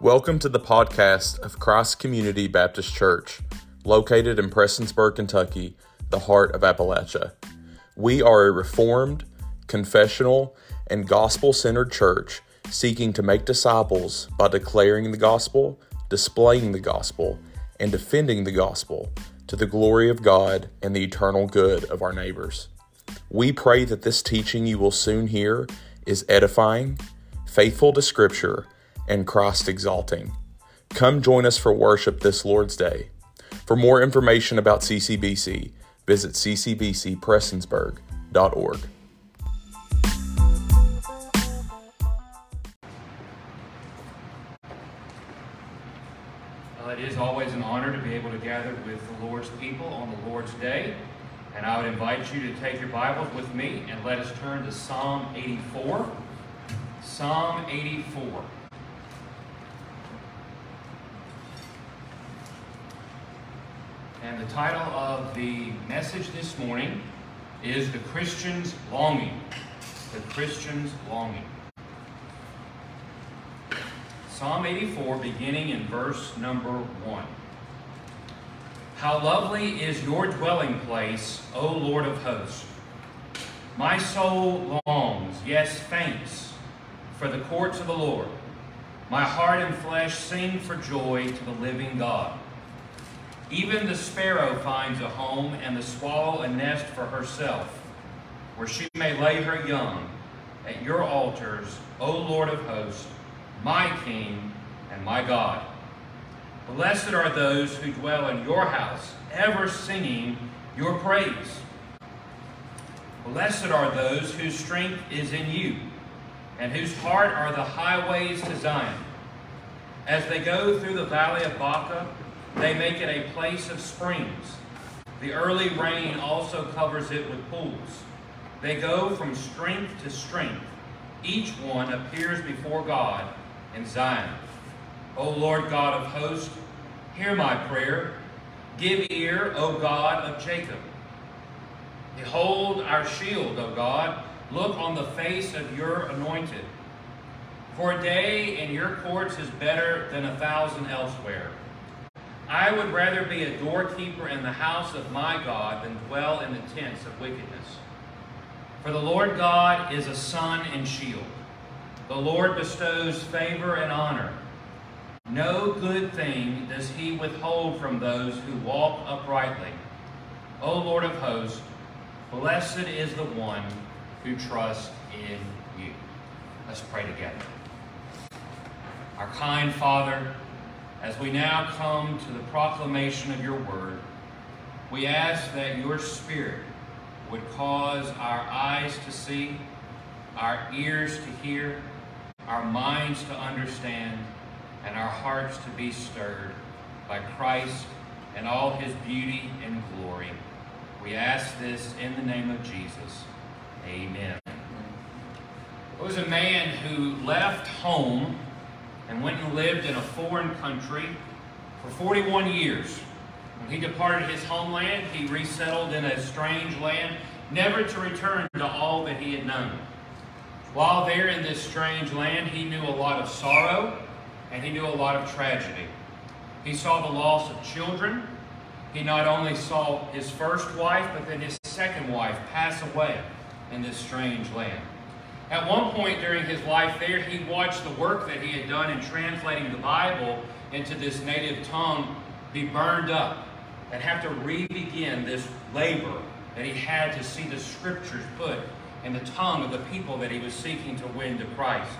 Welcome to the podcast of Christ Community Baptist Church, located in Prestonsburg, Kentucky, the heart of Appalachia. We are a reformed, confessional, and gospel centered church seeking to make disciples by declaring the gospel, displaying the gospel, and defending the gospel to the glory of God and the eternal good of our neighbors. We pray that this teaching you will soon hear is edifying, faithful to Scripture, and Christ exalting. Come join us for worship this Lord's Day. For more information about CCBC, visit ccbcprestonsburg.org. Uh, it is always an honor to be able to gather with the Lord's people on the Lord's Day. And I would invite you to take your Bibles with me and let us turn to Psalm 84. Psalm 84. And the title of the message this morning is The Christian's Longing. The Christian's Longing. Psalm 84, beginning in verse number 1. How lovely is your dwelling place, O Lord of hosts! My soul longs, yes, faints, for the courts of the Lord. My heart and flesh sing for joy to the living God. Even the sparrow finds a home, and the swallow a nest for herself, where she may lay her young at your altars, O Lord of hosts, my King and my God. Blessed are those who dwell in your house, ever singing your praise. Blessed are those whose strength is in you, and whose heart are the highways to Zion. As they go through the valley of Baca, they make it a place of springs. The early rain also covers it with pools. They go from strength to strength. Each one appears before God in Zion. O Lord God of hosts, hear my prayer. Give ear, O God of Jacob. Behold our shield, O God. Look on the face of your anointed. For a day in your courts is better than a thousand elsewhere. I would rather be a doorkeeper in the house of my God than dwell in the tents of wickedness. For the Lord God is a sun and shield. The Lord bestows favor and honor. No good thing does he withhold from those who walk uprightly. O Lord of hosts, blessed is the one who trusts in you. Let's pray together. Our kind Father, as we now come to the proclamation of your word, we ask that your Spirit would cause our eyes to see, our ears to hear, our minds to understand, and our hearts to be stirred by Christ and all his beauty and glory. We ask this in the name of Jesus. Amen. There was a man who left home and went and lived in a foreign country for 41 years. When he departed his homeland, he resettled in a strange land, never to return to all that he had known. While there in this strange land, he knew a lot of sorrow and he knew a lot of tragedy. He saw the loss of children. He not only saw his first wife, but then his second wife pass away in this strange land. At one point during his life there, he watched the work that he had done in translating the Bible into this native tongue be burned up and have to re-begin this labor that he had to see the scriptures put in the tongue of the people that he was seeking to win to Christ.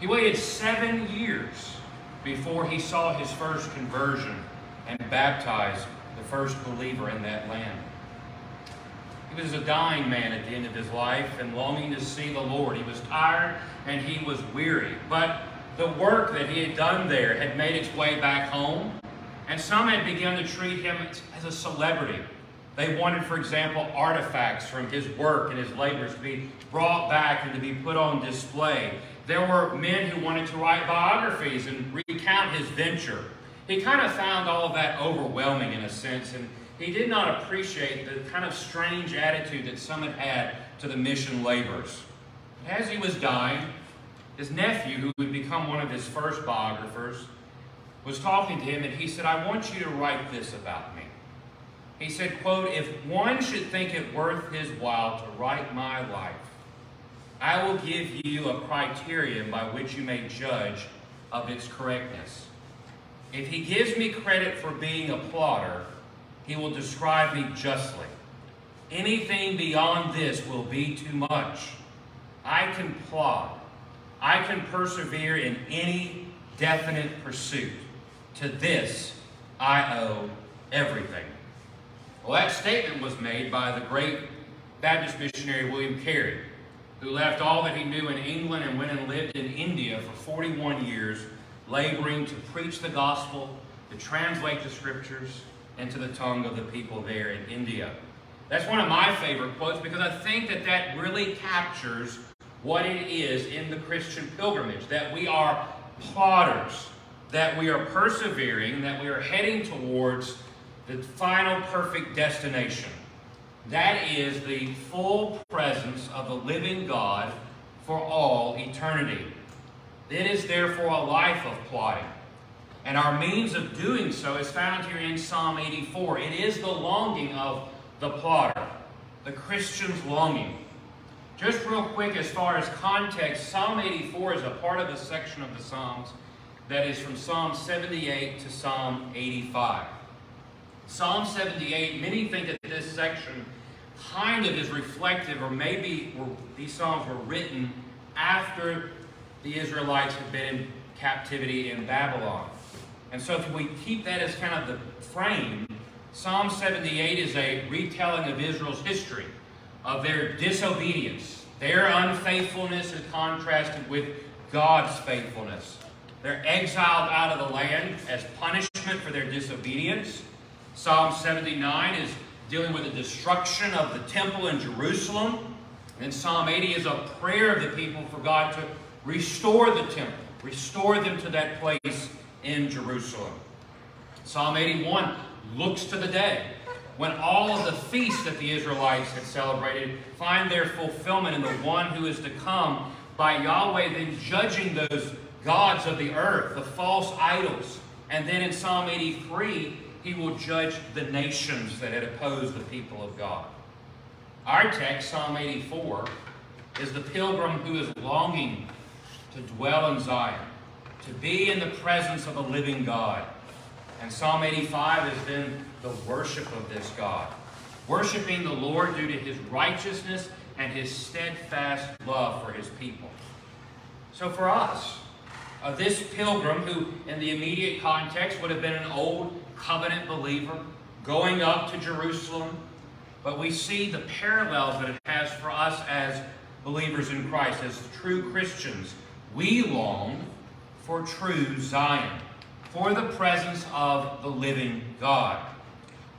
He waited seven years before he saw his first conversion and baptized the first believer in that land. He was a dying man at the end of his life and longing to see the Lord. He was tired and he was weary. But the work that he had done there had made its way back home, and some had begun to treat him as a celebrity. They wanted, for example, artifacts from his work and his labors to be brought back and to be put on display. There were men who wanted to write biographies and recount his venture. He kind of found all of that overwhelming in a sense, and he did not appreciate the kind of strange attitude that some had had to the mission labors. As he was dying, his nephew, who would become one of his first biographers, was talking to him and he said, I want you to write this about me. He said, quote, if one should think it worth his while to write my life, I will give you a criterion by which you may judge of its correctness. If he gives me credit for being a plodder, he will describe me justly. Anything beyond this will be too much. I can plod. I can persevere in any definite pursuit. To this I owe everything. Well, that statement was made by the great Baptist missionary William Carey, who left all that he knew in England and went and lived in India for 41 years, laboring to preach the gospel, to translate the scriptures into the tongue of the people there in India. That's one of my favorite quotes because I think that that really captures what it is in the Christian pilgrimage that we are plodders, that we are persevering, that we are heading towards the final perfect destination. That is the full presence of the living God for all eternity. It is therefore a life of plodding. And our means of doing so is found here in Psalm 84. It is the longing of the plodder, the Christian's longing. Just real quick, as far as context, Psalm 84 is a part of the section of the Psalms that is from Psalm 78 to Psalm 85. Psalm 78, many think that this section kind of is reflective, or maybe these Psalms were written after the Israelites had been in captivity in Babylon. And so if we keep that as kind of the frame, Psalm 78 is a retelling of Israel's history, of their disobedience. Their unfaithfulness is contrasted with God's faithfulness. They're exiled out of the land as punishment for their disobedience. Psalm 79 is dealing with the destruction of the temple in Jerusalem. And Psalm 80 is a prayer of the people for God to restore the temple, restore them to that place in Jerusalem. Psalm 81 looks to the day when all of the feasts that the Israelites had celebrated find their fulfillment in the one who is to come by Yahweh then judging those gods of the earth, the false idols. And then in Psalm 83, he will judge the nations that had opposed the people of God. Our text, Psalm 84, is the pilgrim who is longing to dwell in Zion, to be in the presence of a living God. And Psalm 85 is then the worship of this God, worshiping the Lord due to his righteousness and his steadfast love for his people. So for us, uh, this pilgrim, who in the immediate context would have been an old covenant believer, going up to Jerusalem, but we see the parallels that it has for us as believers in Christ, as true Christians. We long for true Zion, for the presence of the living God.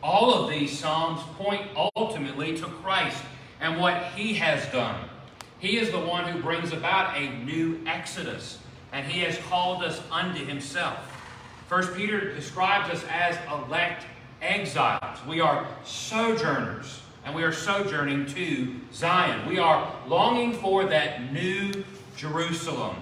All of these Psalms point ultimately to Christ and what He has done. He is the one who brings about a new exodus and he has called us unto himself. First Peter describes us as elect exiles. We are sojourners, and we are sojourning to Zion. We are longing for that new Jerusalem.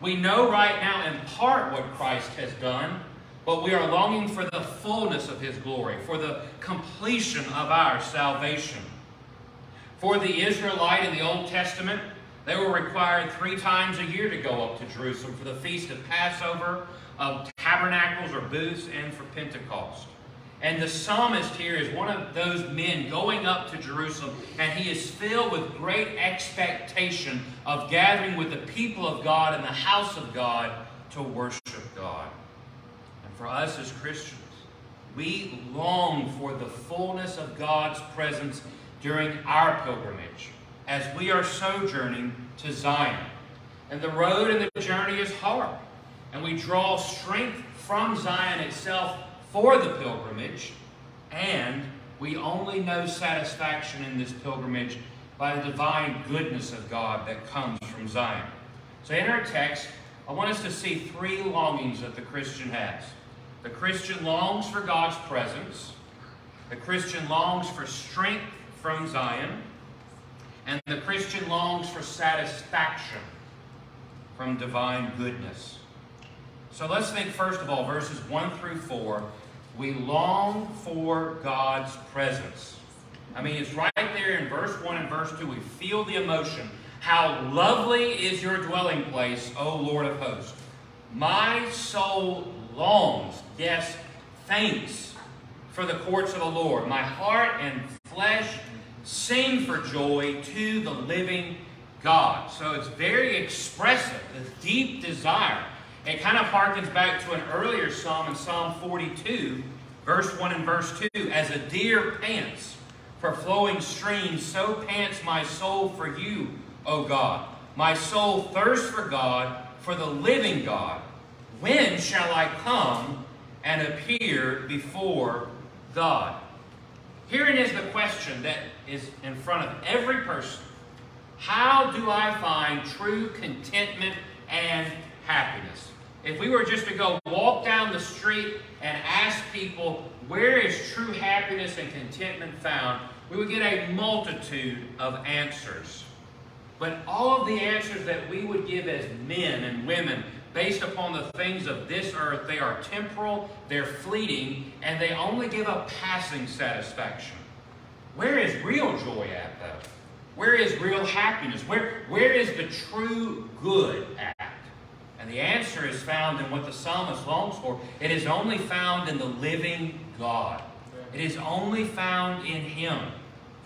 We know right now in part what Christ has done, but we are longing for the fullness of his glory, for the completion of our salvation. For the Israelite in the Old Testament, they were required three times a year to go up to Jerusalem for the feast of Passover, of tabernacles or booths, and for Pentecost. And the psalmist here is one of those men going up to Jerusalem, and he is filled with great expectation of gathering with the people of God in the house of God to worship God. And for us as Christians, we long for the fullness of God's presence during our pilgrimage as we are sojourning to Zion. And the road and the journey is hard. And we draw strength from Zion itself for the pilgrimage. And we only know satisfaction in this pilgrimage by the divine goodness of God that comes from Zion. So in our text, I want us to see three longings that the Christian has. The Christian longs for God's presence. The Christian longs for strength from Zion and the Christian longs for satisfaction from divine goodness. So let's think first of all, verses 1 through 4. We long for God's presence. I mean, it's right there in verse 1 and verse 2. We feel the emotion. How lovely is your dwelling place, O Lord of hosts. My soul longs, yes, thanks for the courts of the Lord. My heart and flesh sing for joy to the living God. So it's very expressive, this deep desire. It kind of harkens back to an earlier psalm in Psalm 42, verse 1 and verse 2. As a deer pants for flowing streams, so pants my soul for you, O God. My soul thirsts for God, for the living God. When shall I come and appear before God? Herein is the question that is in front of every person. How do I find true contentment and happiness? If we were just to go walk down the street and ask people, where is true happiness and contentment found, we would get a multitude of answers. But all of the answers that we would give as men and women based upon the things of this earth, they are temporal, they're fleeting, and they only give a passing satisfaction. Where is real joy at, though? Where is real happiness? Where, where is the true good at? And the answer is found in what the psalmist longs for. It is only found in the living God. It is only found in Him.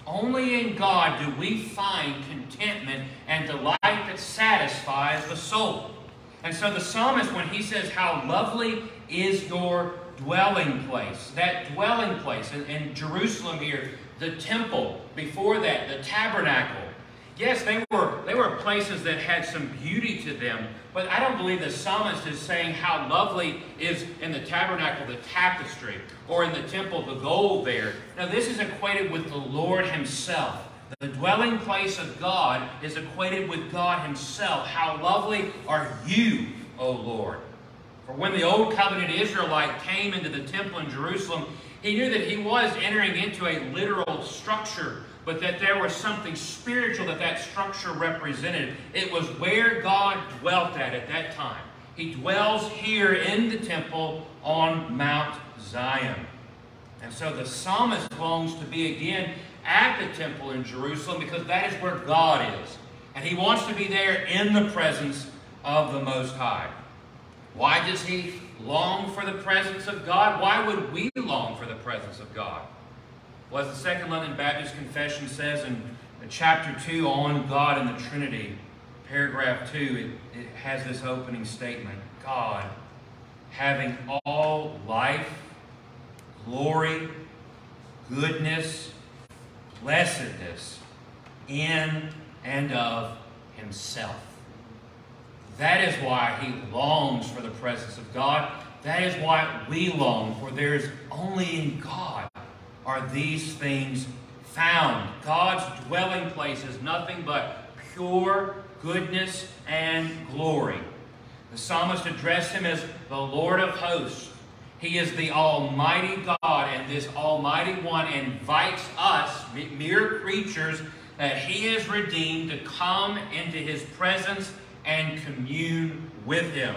Only in God do we find contentment and delight that satisfies the soul. And so the psalmist, when he says, How lovely is your dwelling place, that dwelling place in, in Jerusalem here, the temple, before that, the tabernacle. Yes, they were, they were places that had some beauty to them, but I don't believe the psalmist is saying how lovely is in the tabernacle the tapestry, or in the temple the gold there. Now, this is equated with the Lord Himself. The dwelling place of God is equated with God Himself. How lovely are you, O Lord. For when the old covenant Israelite came into the temple in Jerusalem, he knew that he was entering into a literal structure, but that there was something spiritual that that structure represented. It was where God dwelt at at that time. He dwells here in the temple on Mount Zion. And so the psalmist longs to be again at the temple in Jerusalem because that is where God is. And he wants to be there in the presence of the Most High. Why does he long for the presence of God? Why would we long for the presence of God? Well, as the Second London Baptist Confession says in chapter 2 on God and the Trinity, paragraph 2, it, it has this opening statement God, having all life, glory, goodness, blessedness in and of himself. That is why he longs for the presence of God. That is why we long, for there is only in God are these things found. God's dwelling place is nothing but pure goodness and glory. The psalmist addressed him as the Lord of hosts. He is the Almighty God, and this Almighty One invites us, mere creatures, that He has redeemed to come into His presence and commune with Him.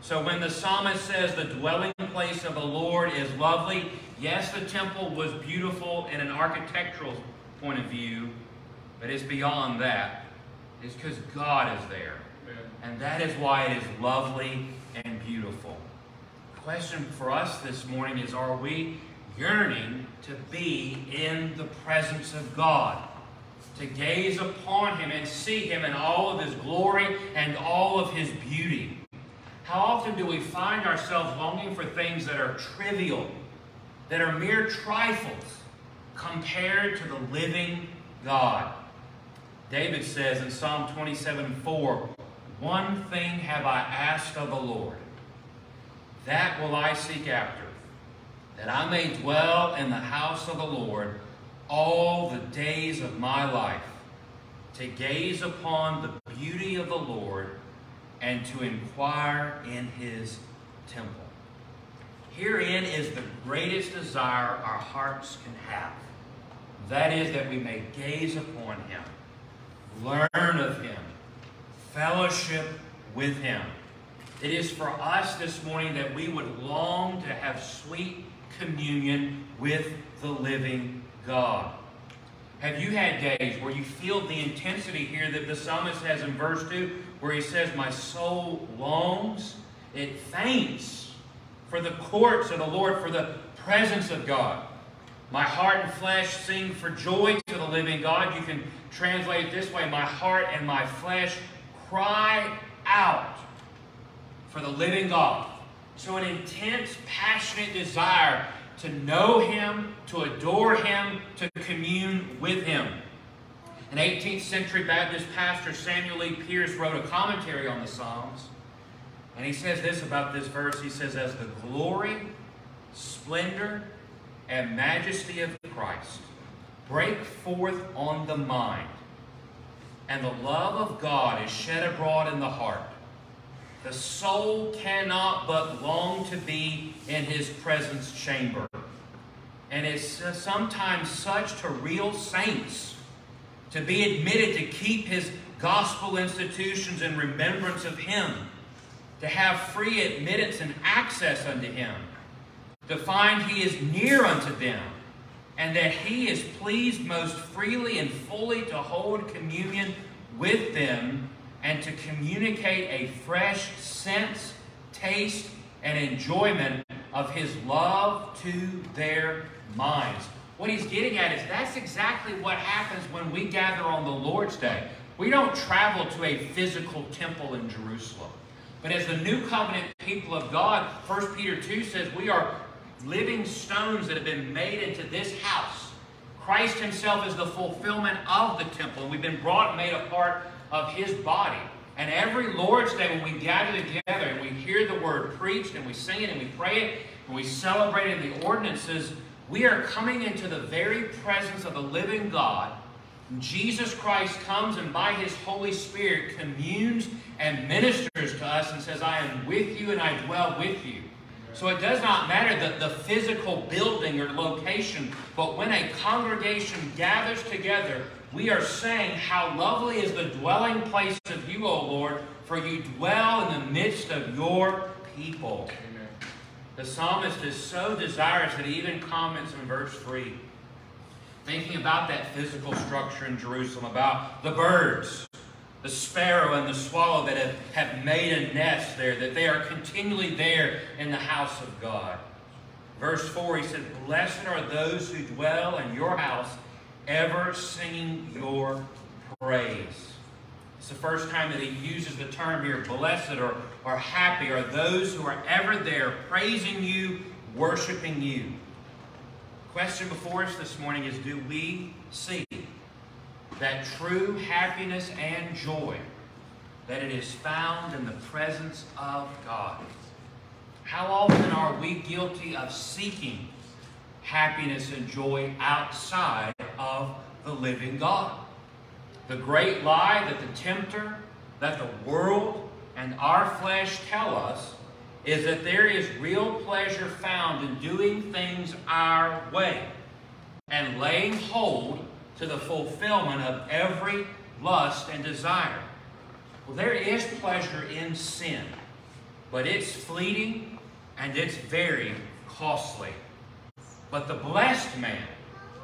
So when the psalmist says the dwelling place of the Lord is lovely, yes, the temple was beautiful in an architectural point of view, but it's beyond that. It's because God is there. And that is why it is lovely and beautiful The question for us this morning is Are we yearning to be in the presence of God? To gaze upon Him and see Him in all of His glory and all of His beauty? How often do we find ourselves longing for things that are trivial, that are mere trifles, compared to the living God? David says in Psalm 27 4, One thing have I asked of the Lord that will I seek after, that I may dwell in the house of the Lord all the days of my life, to gaze upon the beauty of the Lord and to inquire in his temple. Herein is the greatest desire our hearts can have. That is that we may gaze upon him, learn of him, fellowship with him. It is for us this morning that we would long to have sweet communion with the living God. Have you had days where you feel the intensity here that the psalmist has in verse 2, where he says, My soul longs, it faints for the courts of the Lord, for the presence of God. My heart and flesh sing for joy to the living God. You can translate it this way My heart and my flesh cry out for the living God. So, an intense, passionate desire to know Him, to adore Him, to commune with Him. An 18th century Baptist pastor, Samuel Eyles Pierce, wrote a commentary on the Psalms. And he says this about this verse. He says, As the glory, splendor, and majesty of Christ break forth on the mind, and the love of God is shed abroad in the heart, the soul cannot but long to be in his presence chamber. And it's sometimes such to real saints to be admitted to keep his gospel institutions in remembrance of him, to have free admittance and access unto him, to find he is near unto them, and that he is pleased most freely and fully to hold communion with them and to communicate a fresh sense, taste, and enjoyment of his love to their minds. What he's getting at is that's exactly what happens when we gather on the Lord's Day. We don't travel to a physical temple in Jerusalem. But as the new covenant people of God, 1 Peter 2 says we are living stones that have been made into this house. Christ himself is the fulfillment of the temple, and we've been brought and made a part of his body. And every Lord's Day when we gather together and we hear the word preached and we sing it and we pray it and we celebrate in the ordinances, we are coming into the very presence of the living God. Jesus Christ comes and by his Holy Spirit communes and ministers to us and says, I am with you and I dwell with you. So it does not matter the, the physical building or location, but when a congregation gathers together, we are saying, How lovely is the dwelling place of you, O Lord, for you dwell in the midst of your people. The psalmist is so desirous that he even comments in verse 3, thinking about that physical structure in Jerusalem, about the birds, the sparrow and the swallow that have, have made a nest there, that they are continually there in the house of God. Verse 4, he said, Blessed are those who dwell in your house, ever singing your praise. It's the first time that he uses the term here, blessed or, or happy are those who are ever there praising you, worshiping you. Question before us this morning is do we see that true happiness and joy, that it is found in the presence of God. How often are we guilty of seeking happiness and joy outside of the living God? The great lie that the tempter, that the world, and our flesh tell us is that there is real pleasure found in doing things our way and laying hold to the fulfillment of every lust and desire. Well, there is pleasure in sin, but it's fleeting and it's very costly. But the blessed man,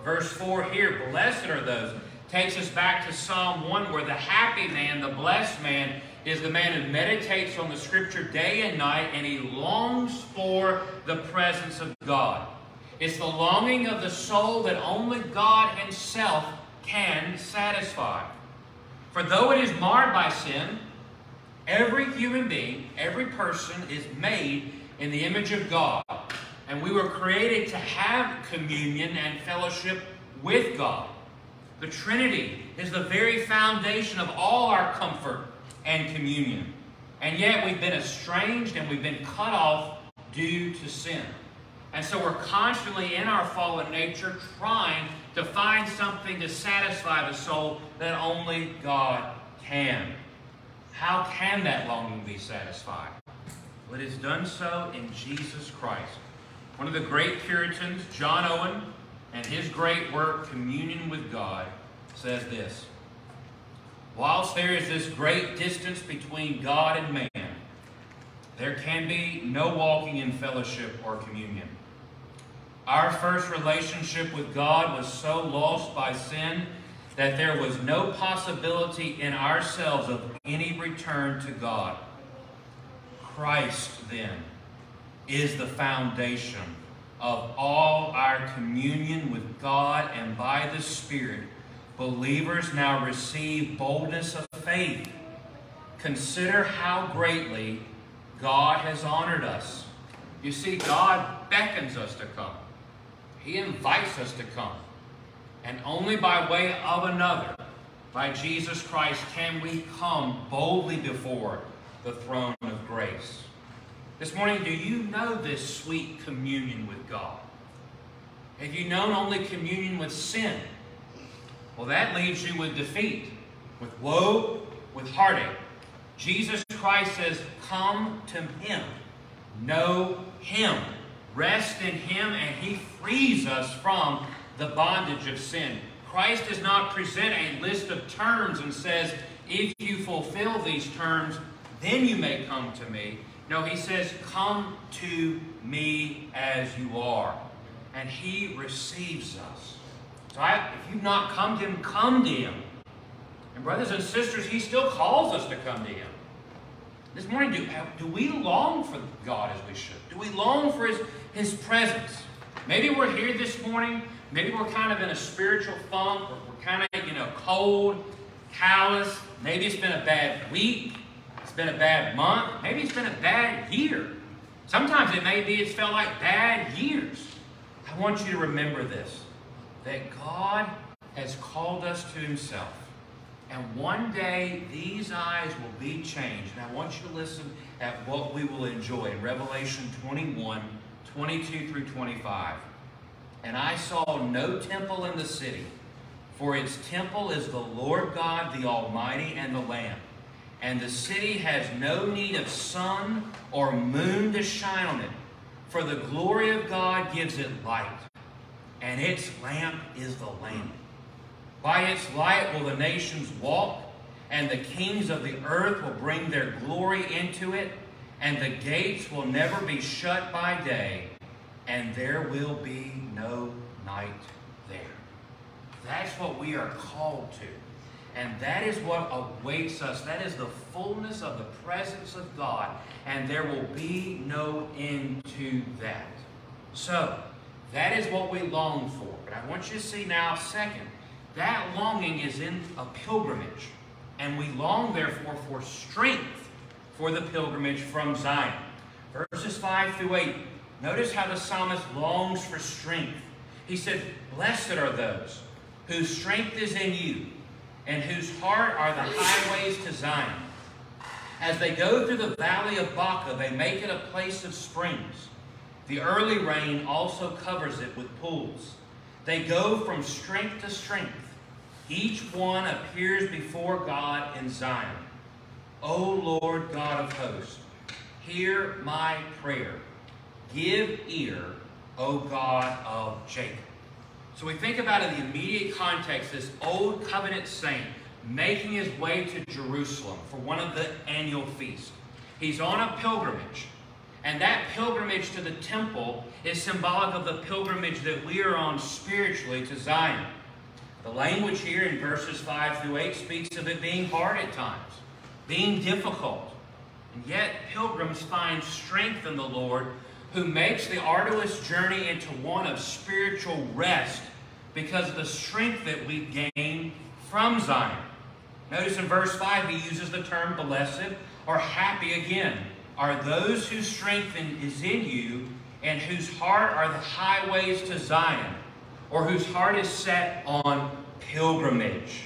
verse 4 here, blessed are those, takes us back to Psalm 1 where the happy man, the blessed man, is the man who meditates on the scripture day and night and he longs for the presence of God. It's the longing of the soul that only God Himself can satisfy. For though it is marred by sin, every human being, every person is made in the image of God. And we were created to have communion and fellowship with God. The Trinity is the very foundation of all our comfort and communion. And yet we've been estranged and we've been cut off due to sin. And so we're constantly in our fallen nature trying to find something to satisfy the soul that only God can. How can that longing be satisfied? Well, it is done so in Jesus Christ. One of the great Puritans, John Owen, and his great work, Communion with God, says this whilst there is this great distance between God and man, there can be no walking in fellowship or communion. Our first relationship with God was so lost by sin that there was no possibility in ourselves of any return to God. Christ, then, is the foundation of all our communion with God, and by the Spirit, believers now receive boldness of faith. Consider how greatly God has honored us. You see, God beckons us to come. He invites us to come. And only by way of another, by Jesus Christ, can we come boldly before the throne of grace. This morning, do you know this sweet communion with God? Have you known only communion with sin? Well, that leaves you with defeat, with woe, with heartache. Jesus Christ says, Come to Him. Know Him. Rest in Him, and He frees us from the bondage of sin. Christ does not present a list of terms and says, if you fulfill these terms, then you may come to me. No, he says, Come to me as you are. And he receives us. So I, if you've not come to him, come to him. And brothers and sisters, he still calls us to come to him. This morning, do, uh, do we long for God as we should? Do we long for his, his presence? Maybe we're here this morning. Maybe we're kind of in a spiritual funk. Or we're kind of, you know, cold, callous. Maybe it's been a bad week been a bad month. Maybe it's been a bad year. Sometimes it may be it's felt like bad years. I want you to remember this that God has called us to Himself. And one day these eyes will be changed. And I want you to listen at what we will enjoy in Revelation 21 22 through 25. And I saw no temple in the city, for its temple is the Lord God, the Almighty, and the Lamb. And the city has no need of sun or moon to shine on it, for the glory of God gives it light, and its lamp is the Lamb. By its light will the nations walk, and the kings of the earth will bring their glory into it, and the gates will never be shut by day, and there will be no night there. That's what we are called to. And that is what awaits us. That is the fullness of the presence of God. And there will be no end to that. So, that is what we long for. But I want you to see now, second, that longing is in a pilgrimage. And we long, therefore, for strength for the pilgrimage from Zion. Verses 5 through 8. Notice how the psalmist longs for strength. He said, Blessed are those whose strength is in you and whose heart are the highways to Zion. As they go through the valley of Baca, they make it a place of springs. The early rain also covers it with pools. They go from strength to strength. Each one appears before God in Zion. O Lord God of hosts, hear my prayer. Give ear, O God of Jacob. So we think about in the immediate context this old covenant saint making his way to Jerusalem for one of the annual feasts. He's on a pilgrimage. And that pilgrimage to the temple is symbolic of the pilgrimage that we are on spiritually to Zion. The language here in verses 5 through 8 speaks of it being hard at times, being difficult. And yet, pilgrims find strength in the Lord who makes the arduous journey into one of spiritual rest because of the strength that we gain from Zion. Notice in verse 5 he uses the term blessed or happy again. Are those whose strength is in you and whose heart are the highways to Zion, or whose heart is set on pilgrimage.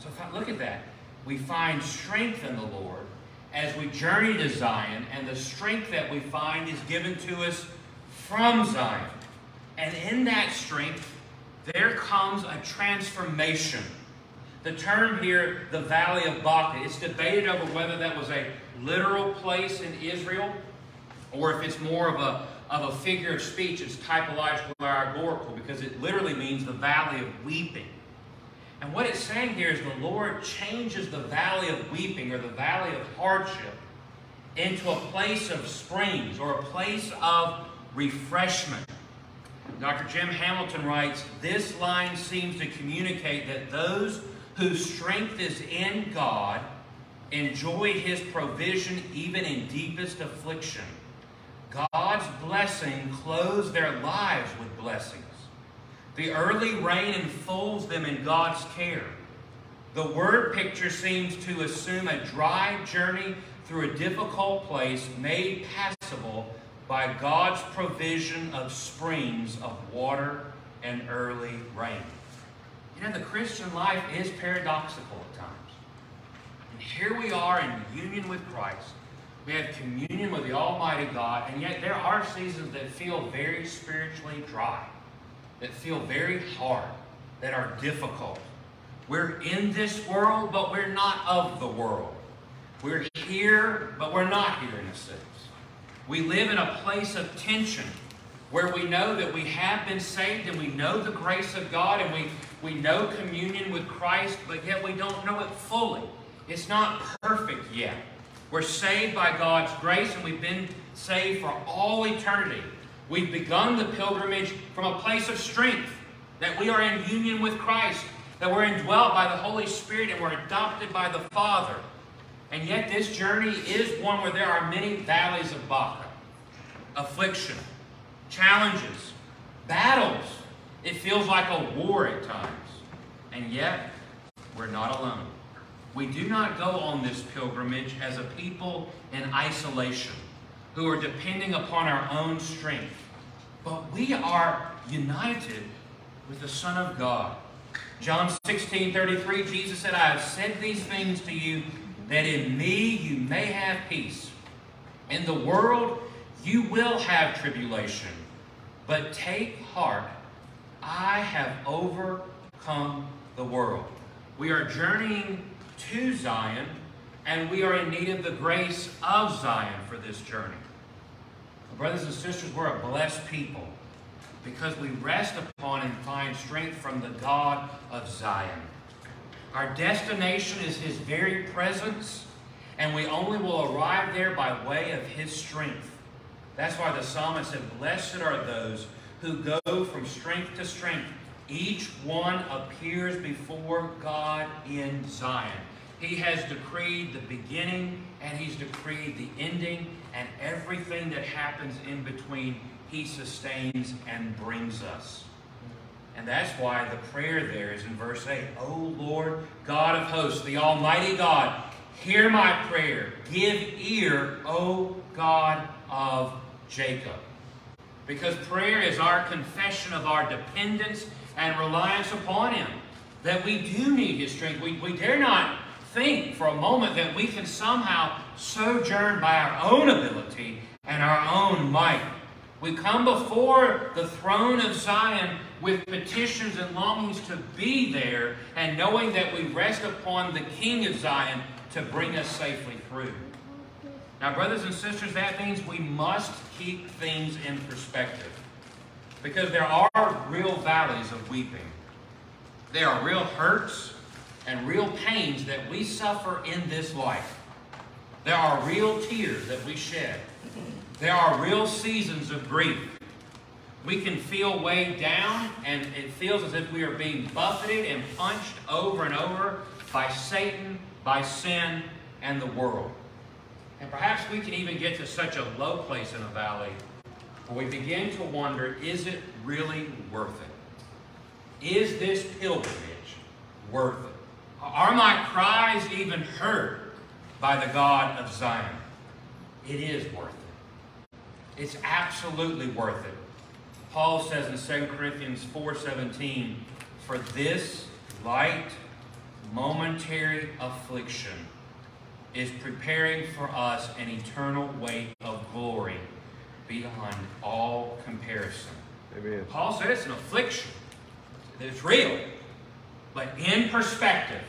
So look at that. We find strength in the Lord as we journey to Zion, and the strength that we find is given to us from Zion. And in that strength, there comes a transformation. The term here, the Valley of Baca, it's debated over whether that was a literal place in Israel or if it's more of a, of a figure of speech. It's typological or allegorical because it literally means the Valley of Weeping. And what it's saying here is the Lord changes the valley of weeping or the valley of hardship into a place of springs or a place of refreshment. Dr. Jim Hamilton writes, This line seems to communicate that those whose strength is in God enjoy his provision even in deepest affliction. God's blessing clothes their lives with blessings. The early rain enfolds them in God's care. The word picture seems to assume a dry journey through a difficult place made passable by God's provision of springs of water and early rain. You know, the Christian life is paradoxical at times. And here we are in union with Christ. We have communion with the Almighty God, and yet there are seasons that feel very spiritually dry, that feel very hard, that are difficult. We're in this world, but we're not of the world. We're here, but we're not here in a sense. We live in a place of tension where we know that we have been saved and we know the grace of God and we, we know communion with Christ, but yet we don't know it fully. It's not perfect yet. We're saved by God's grace and we've been saved for all eternity. We've begun the pilgrimage from a place of strength, that we are in union with Christ, that we're indwelt by the Holy Spirit and we're adopted by the Father. And yet this journey is one where there are many valleys of Baca, affliction, challenges, battles. It feels like a war at times. And yet, we're not alone. We do not go on this pilgrimage as a people in isolation who are depending upon our own strength, but we are united with the Son of God. John 16, 33, Jesus said, I have said these things to you that in me you may have peace. In the world you will have tribulation, but take heart, I have overcome the world. We are journeying to Zion, and we are in need of the grace of Zion for this journey. Brothers and sisters, we're a blessed people because we rest upon and find strength from the God of Zion. Our destination is His very presence, and we only will arrive there by way of His strength. That's why the psalmist said, Blessed are those who go from strength to strength. Each one appears before God in Zion. He has decreed the beginning and He's decreed the ending, and everything that happens in between, He sustains and brings us. And that's why the prayer there is in verse 8 O Lord, God of hosts, the Almighty God, hear my prayer. Give ear, O God of Jacob. Because prayer is our confession of our dependence and reliance upon Him. That we do need His strength. We, we dare not think for a moment that we can somehow sojourn by our own ability and our own might. We come before the throne of Zion with petitions and longings to be there and knowing that we rest upon the King of Zion to bring us safely through. Now, brothers and sisters, that means we must keep things in perspective. Because there are real valleys of weeping. There are real hurts and real pains that we suffer in this life. There are real tears that we shed. There are real seasons of grief. We can feel weighed down, and it feels as if we are being buffeted and punched over and over by Satan, by sin, and the world. And perhaps we can even get to such a low place in a valley where we begin to wonder is it really worth it? Is this pilgrimage worth it? Are my cries even heard by the God of Zion? It is worth it. It's absolutely worth it. Paul says in 2 Corinthians 4:17, "For this light momentary affliction is preparing for us an eternal weight of glory beyond all comparison." Amen. Paul said it's an affliction. It's real. But in perspective,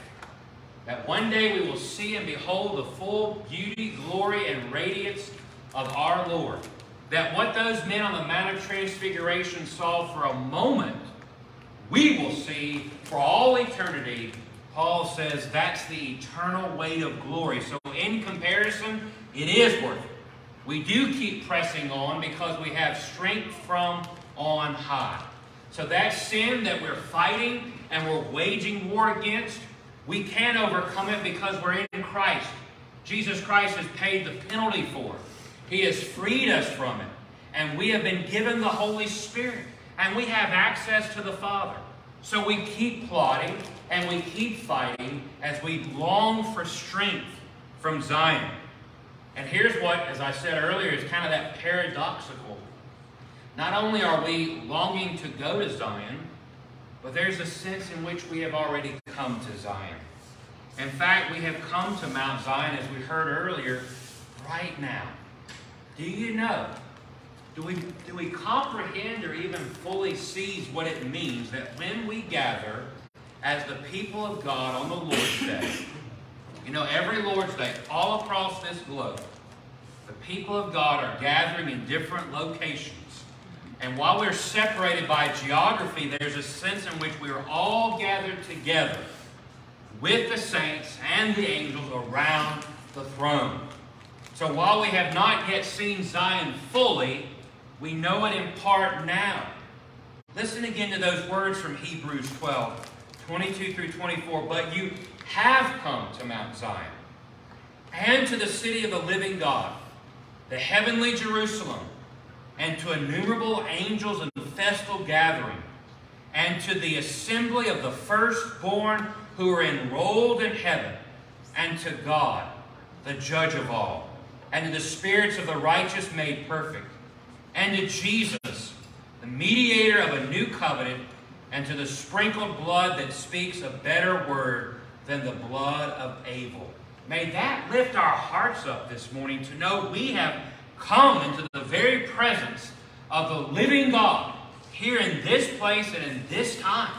that one day we will see and behold the full beauty, glory, and radiance of our Lord. That what those men on the Mount of Transfiguration saw for a moment we will see for all eternity, Paul says that's the eternal weight of glory. So, in comparison, it is worth it. We do keep pressing on because we have strength from on high. So, that sin that we're fighting and we're waging war against, we can overcome it because we're in Christ. Jesus Christ has paid the penalty for it. He has freed us from it. And we have been given the Holy Spirit. And we have access to the Father. So we keep plodding and we keep fighting as we long for strength from Zion. And here's what, as I said earlier, is kind of that paradoxical. Not only are we longing to go to Zion, but there's a sense in which we have already come to Zion. In fact, we have come to Mount Zion, as we heard earlier, right now. Do you know do we, do we comprehend or even fully seize what it means that when we gather as the people of God on the Lord's Day, you know, every Lord's Day, all across this globe, the people of God are gathering in different locations. And while we're separated by geography, there's a sense in which we are all gathered together with the saints and the angels around the throne. So while we have not yet seen Zion fully, we know it in part now. Listen again to those words from Hebrews 12, 22 through 24. But you have come to Mount Zion and to the city of the living God, the heavenly Jerusalem, and to innumerable angels in the festal gathering, and to the assembly of the firstborn who are enrolled in heaven, and to God, the judge of all, and to the spirits of the righteous made perfect and to Jesus, the mediator of a new covenant, and to the sprinkled blood that speaks a better word than the blood of Abel. May that lift our hearts up this morning to know we have come into the very presence of the living God here in this place and in this time.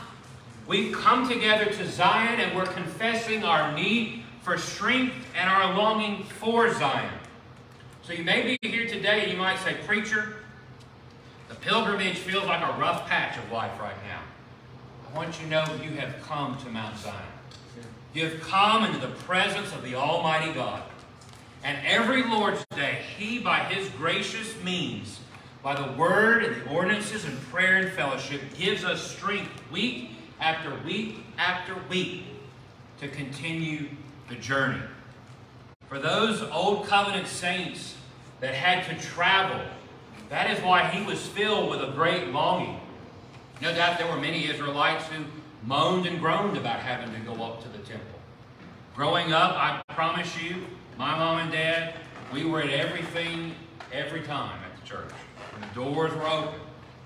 We've come together to Zion and we're confessing our need for strength and our longing for Zion. So you may be here today you might say, Preacher, the pilgrimage feels like a rough patch of life right now. I want you to know you have come to Mount Zion. You have come into the presence of the Almighty God. And every Lord's Day, He, by His gracious means, by the Word and the ordinances and prayer and fellowship, gives us strength week after week after week to continue the journey. For those Old Covenant saints that had to travel that is why he was filled with a great longing. No doubt there were many Israelites who moaned and groaned about having to go up to the temple. Growing up, I promise you, my mom and dad, we were at everything every time at the church. The doors were open.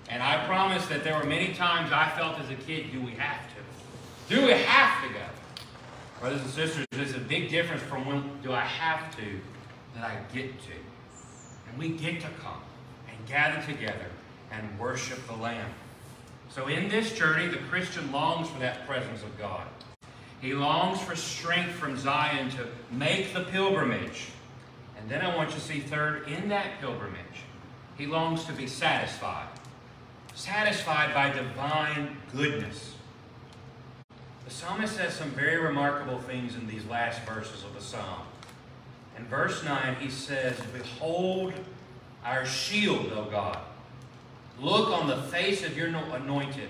And I promise that there were many times I felt as a kid, do we have to? Do we have to go? Brothers and sisters, there's a big difference from when do I have to that I get to. And we get to come and gather together and worship the Lamb. So in this journey, the Christian longs for that presence of God. He longs for strength from Zion to make the pilgrimage. And then I want you to see third, in that pilgrimage, he longs to be satisfied. Satisfied by divine goodness. The psalmist says some very remarkable things in these last verses of the psalm. In verse 9, he says, Behold our shield, O God. Look on the face of your anointed.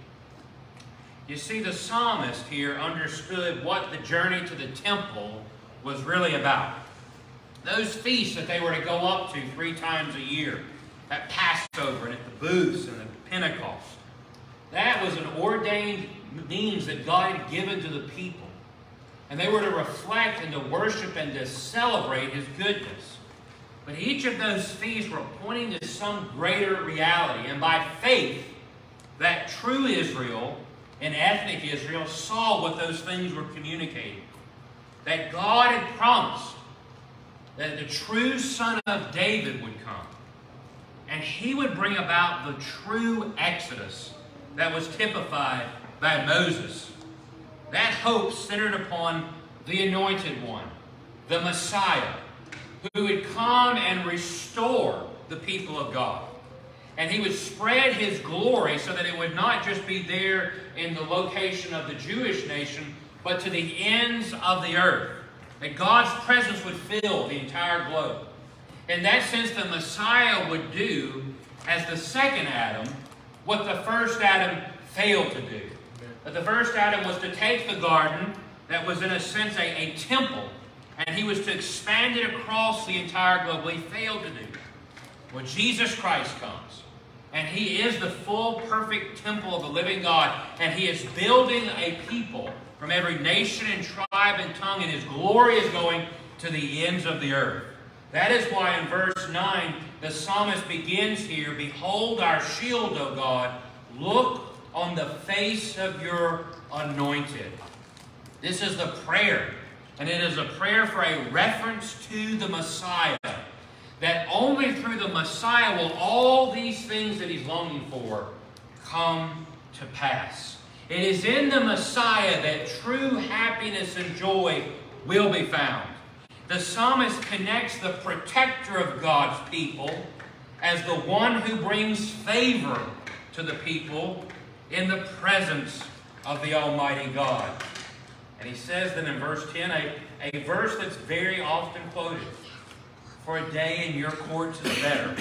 You see, the psalmist here understood what the journey to the temple was really about. Those feasts that they were to go up to three times a year, at Passover and at the booths and the Pentecost, that was an ordained means that God had given to the people. And they were to reflect and to worship and to celebrate His goodness. But each of those feasts were pointing to some greater reality. And by faith, that true Israel and ethnic Israel saw what those things were communicating. That God had promised that the true son of David would come. And he would bring about the true Exodus that was typified by Moses. That hope centered upon the anointed one, the Messiah, who would come and restore the people of God. And he would spread his glory so that it would not just be there in the location of the Jewish nation, but to the ends of the earth. That God's presence would fill the entire globe. In that sense, the Messiah would do, as the second Adam, what the first Adam failed to do. The first Adam was to take the garden that was, in a sense, a, a temple, and he was to expand it across the entire globe. He failed to do. That. Well, Jesus Christ comes. And he is the full, perfect temple of the living God. And he is building a people from every nation and tribe and tongue. And his glory is going to the ends of the earth. That is why in verse 9, the psalmist begins here Behold our shield, O God. Look on the face of your anointed. This is the prayer. And it is a prayer for a reference to the Messiah that only through the Messiah will all these things that he's longing for come to pass. It is in the Messiah that true happiness and joy will be found. The psalmist connects the protector of God's people as the one who brings favor to the people in the presence of the Almighty God. And he says then in verse 10, a, a verse that's very often quoted for a day in your courts is better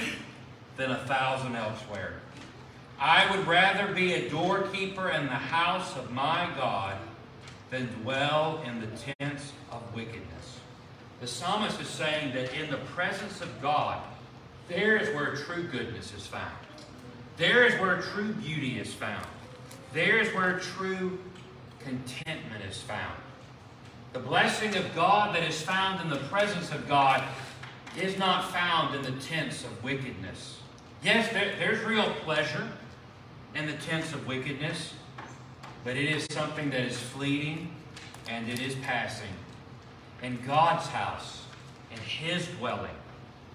than a thousand elsewhere. I would rather be a doorkeeper in the house of my God than dwell in the tents of wickedness. The psalmist is saying that in the presence of God, there is where true goodness is found. There is where true beauty is found. There is where true contentment is found. The blessing of God that is found in the presence of God is not found in the tents of wickedness. Yes, there, there's real pleasure in the tents of wickedness, but it is something that is fleeting and it is passing. In God's house, in His dwelling,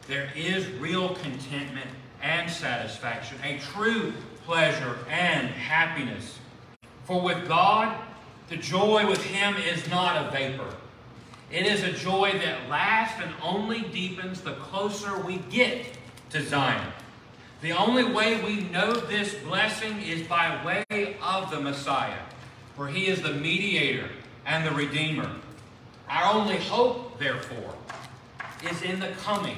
there is real contentment and satisfaction, a true pleasure and happiness. For with God, the joy with Him is not a vapor it is a joy that lasts and only deepens the closer we get to Zion. The only way we know this blessing is by way of the Messiah, for he is the mediator and the redeemer. Our only hope, therefore, is in the coming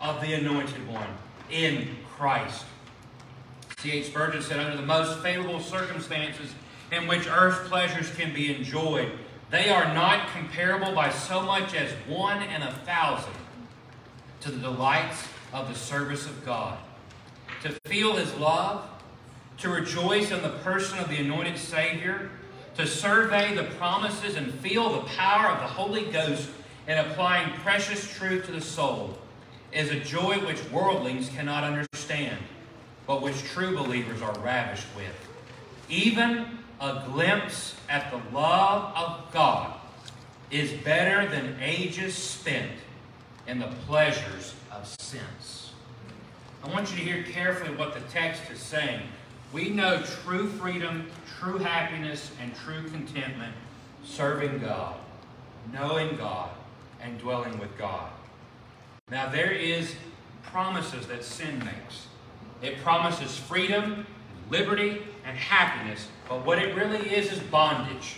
of the anointed one, in Christ. C.H. Spurgeon said, under the most favorable circumstances in which earth's pleasures can be enjoyed, they are not comparable by so much as one in a thousand to the delights of the service of God. To feel His love, to rejoice in the person of the anointed Savior, to survey the promises and feel the power of the Holy Ghost in applying precious truth to the soul is a joy which worldlings cannot understand, but which true believers are ravished with. Even a glimpse at the love of God is better than ages spent in the pleasures of sense. I want you to hear carefully what the text is saying. We know true freedom, true happiness, and true contentment serving God, knowing God, and dwelling with God. Now there is promises that sin makes. It promises freedom, liberty, and happiness but what it really is is bondage.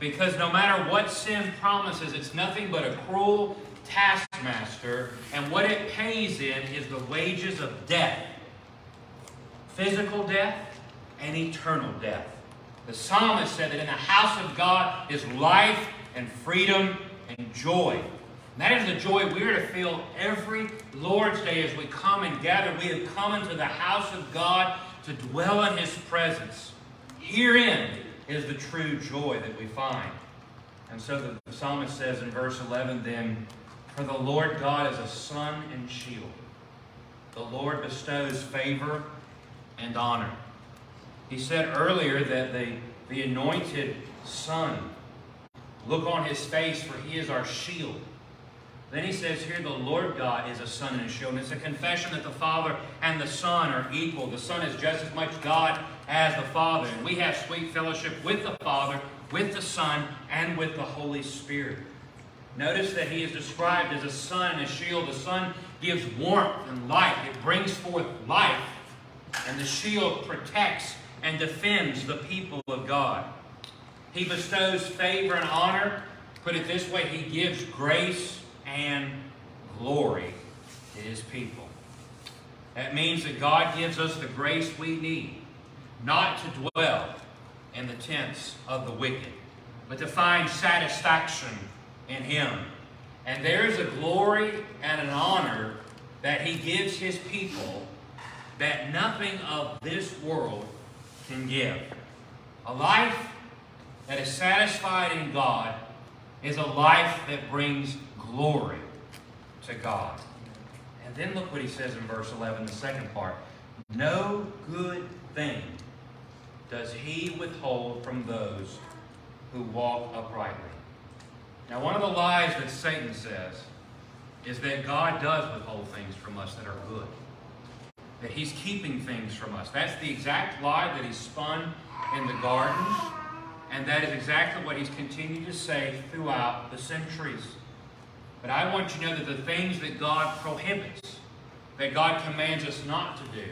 Because no matter what sin promises, it's nothing but a cruel taskmaster, and what it pays in is the wages of death physical death and eternal death. The psalmist said that in the house of God is life and freedom and joy. And that is the joy we are to feel every Lord's Day as we come and gather. We have come into the house of God to dwell in His presence. Herein is the true joy that we find. And so the psalmist says in verse 11, then, For the Lord God is a sun and shield. The Lord bestows favor and honor. He said earlier that the, the anointed sun, look on his face, for he is our shield. Then he says here, the Lord God is a sun and a shield. And it's a confession that the Father and the Son are equal. The Son is just as much God as the Father. And we have sweet fellowship with the Father, with the Son, and with the Holy Spirit. Notice that he is described as a sun and a shield. The sun gives warmth and light. It brings forth life. And the shield protects and defends the people of God. He bestows favor and honor. Put it this way, he gives grace and glory to his people. That means that God gives us the grace we need, not to dwell in the tents of the wicked, but to find satisfaction in him. And there is a glory and an honor that he gives his people that nothing of this world can give. A life that is satisfied in God is a life that brings glory to God. And then look what he says in verse 11, the second part. No good thing does he withhold from those who walk uprightly. Now, one of the lies that Satan says is that God does withhold things from us that are good. That he's keeping things from us. That's the exact lie that he spun in the garden. And that is exactly what he's continued to say throughout the centuries. But I want you to know that the things that God prohibits, that God commands us not to do,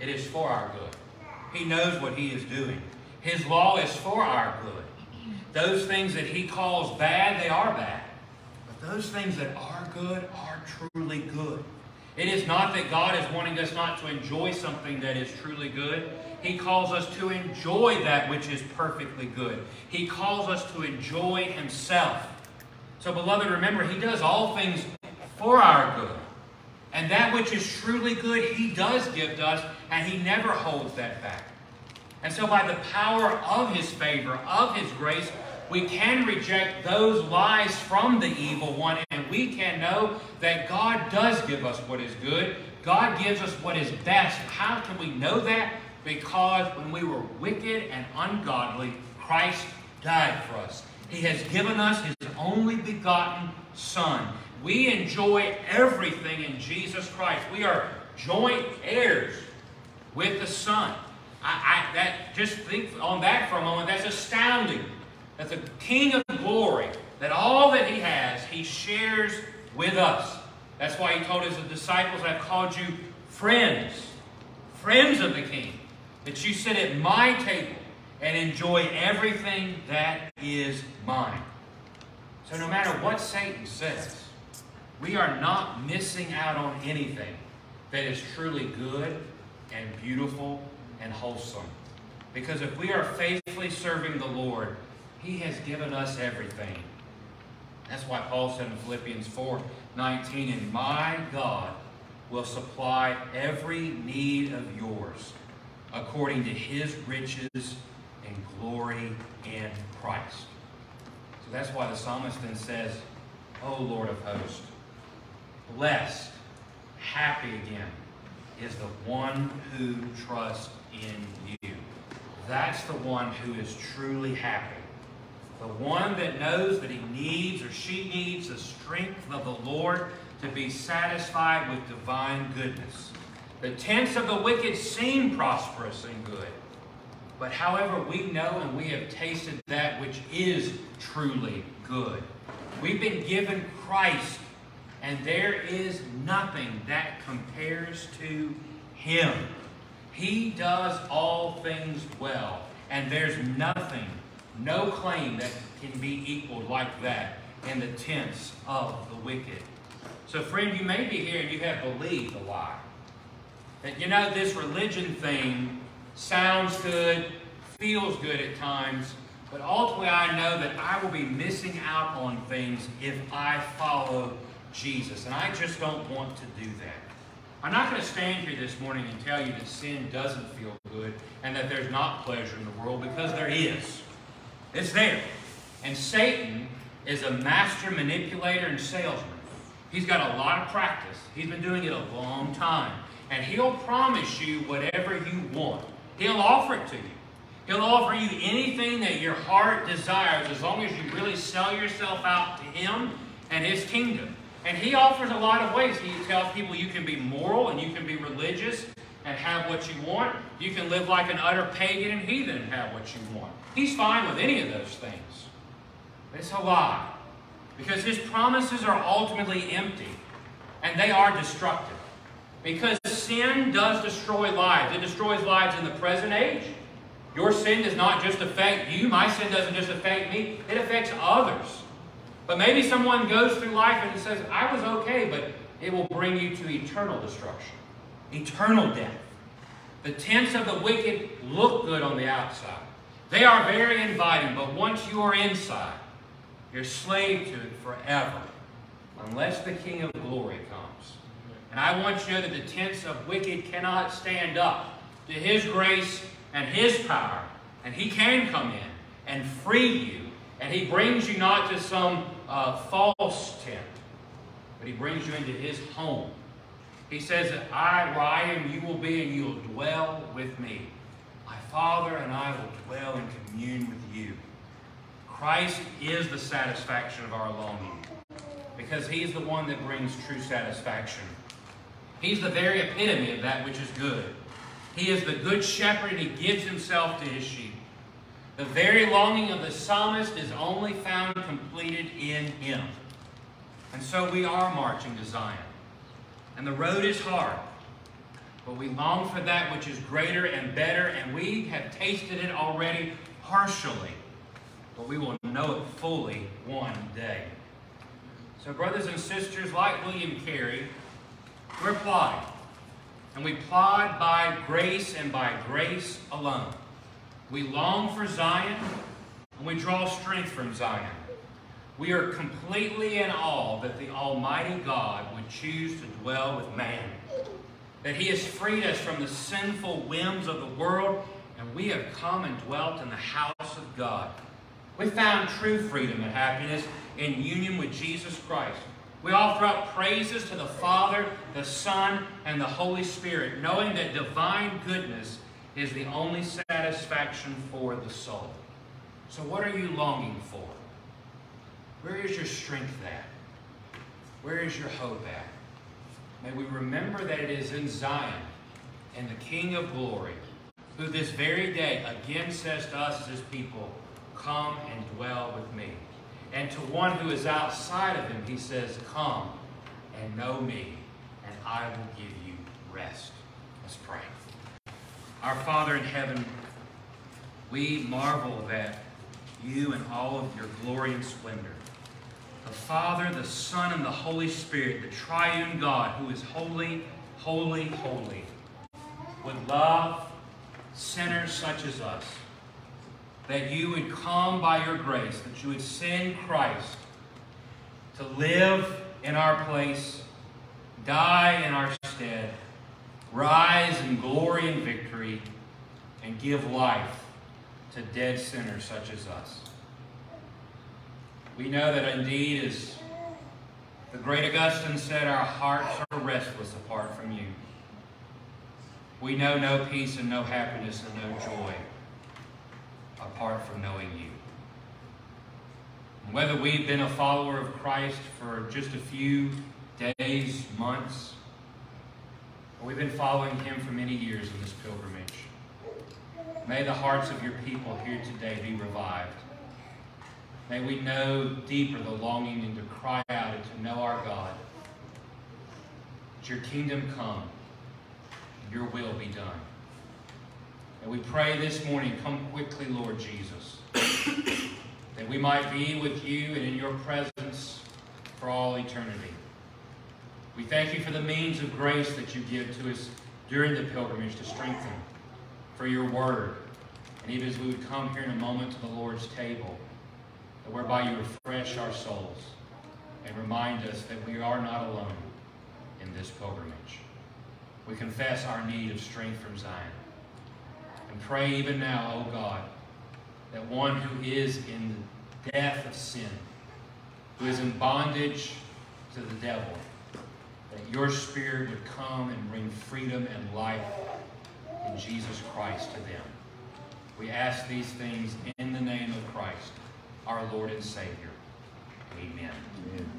it is for our good. He knows what He is doing. His law is for our good. Those things that He calls bad, they are bad. But those things that are good are truly good. It is not that God is wanting us not to enjoy something that is truly good. He calls us to enjoy that which is perfectly good. He calls us to enjoy Himself. So, beloved, remember, He does all things for our good. And that which is truly good, He does give us, and He never holds that back. And so, by the power of His favor, of His grace, we can reject those lies from the evil one, and we can know that God does give us what is good. God gives us what is best. How can we know that? Because when we were wicked and ungodly, Christ died for us. He has given us His only begotten Son. We enjoy everything in Jesus Christ. We are joint heirs with the Son. I, I, that just think on that for a moment. That's astounding. That the King of glory, that all that He has, He shares with us. That's why He told His disciples, "I've called you friends, friends of the King, that you sit at my table and enjoy everything that is mine." So no matter what Satan says, we are not missing out on anything that is truly good and beautiful and wholesome. Because if we are faithfully serving the Lord, He has given us everything. That's why Paul said in Philippians 4 19, And my God will supply every need of yours according to His riches and glory in Christ. So that's why the psalmist then says, O Lord of hosts, blessed, happy again is the one who trusts in you. That's the one who is truly happy. The one that knows that he needs or she needs the strength of the Lord to be satisfied with divine goodness. The tents of the wicked seem prosperous and good. But however, we know and we have tasted that which is truly good. We've been given Christ, and there is nothing that compares to Him. He does all things well, and there's nothing, no claim that can be equaled like that in the tents of the wicked. So, friend, you may be here and you have believed a lie. That, you know, this religion thing sounds good, feels good at times, but ultimately I know that I will be missing out on things if I follow Jesus. And I just don't want to do that. I'm not going to stand here this morning and tell you that sin doesn't feel good and that there's not pleasure in the world because there is. It's there. And Satan is a master manipulator and salesman. He's got a lot of practice. He's been doing it a long time. And he'll promise you whatever you want. He'll offer it to you. He'll offer you anything that your heart desires as long as you really sell yourself out to Him and His kingdom. And He offers a lot of ways. He tells people you can be moral and you can be religious and have what you want. You can live like an utter pagan and heathen and have what you want. He's fine with any of those things. It's a lie. Because His promises are ultimately empty and they are destructive. Because sin does destroy lives. It destroys lives in the present age. Your sin does not just affect you. My sin doesn't just affect me. It affects others. But maybe someone goes through life and says, I was okay, but it will bring you to eternal destruction, eternal death. The tents of the wicked look good on the outside. They are very inviting, but once you are inside, you're slave to it forever, unless the King of glory comes. And I want you to know that the tents of wicked cannot stand up to His grace and His power. And He can come in and free you. And He brings you not to some uh, false tent, but He brings you into His home. He says that I, where I am, you will be, and you will dwell with me. My Father and I will dwell in commune with you. Christ is the satisfaction of our longing because He's the one that brings true satisfaction. He's the very epitome of that which is good. He is the good shepherd and he gives himself to his sheep. The very longing of the psalmist is only found completed in him. And so we are marching to Zion. And the road is hard. But we long for that which is greater and better, and we have tasted it already partially. But we will know it fully one day. So, brothers and sisters, like William Carey, we're plodding. And we plod by grace and by grace alone. We long for Zion, and we draw strength from Zion. We are completely in awe that the Almighty God would choose to dwell with man. That He has freed us from the sinful whims of the world, and we have come and dwelt in the house of God. We found true freedom and happiness in union with Jesus Christ. We offer up praises to the Father, the Son, and the Holy Spirit, knowing that divine goodness is the only satisfaction for the soul. So what are you longing for? Where is your strength at? Where is your hope at? May we remember that it is in Zion, and the King of glory, who this very day again says to us as his people, Come and dwell with me. And to one who is outside of him, he says, Come and know me, and I will give you rest. Let's pray. Our Father in heaven, we marvel that you and all of your glory and splendor, the Father, the Son, and the Holy Spirit, the triune God, who is holy, holy, holy, would love sinners such as us that you would come by your grace, that you would send Christ to live in our place, die in our stead, rise in glory and victory, and give life to dead sinners such as us. We know that indeed, as the great Augustine said, our hearts are restless apart from you. We know no peace and no happiness and no joy apart from knowing you. And whether we've been a follower of Christ for just a few days, months, we've been following him for many years in this pilgrimage, may the hearts of your people here today be revived. May we know deeper the longing and to cry out and to know our God. That your kingdom come, your will be done. And we pray this morning, come quickly, Lord Jesus, that we might be with you and in your presence for all eternity. We thank you for the means of grace that you give to us during the pilgrimage to strengthen, for your word. And even as we would come here in a moment to the Lord's table, that whereby you refresh our souls and remind us that we are not alone in this pilgrimage. We confess our need of strength from Zion. And pray even now, O oh God, that one who is in the death of sin, who is in bondage to the devil, that your spirit would come and bring freedom and life in Jesus Christ to them. We ask these things in the name of Christ, our Lord and Savior. Amen. Amen.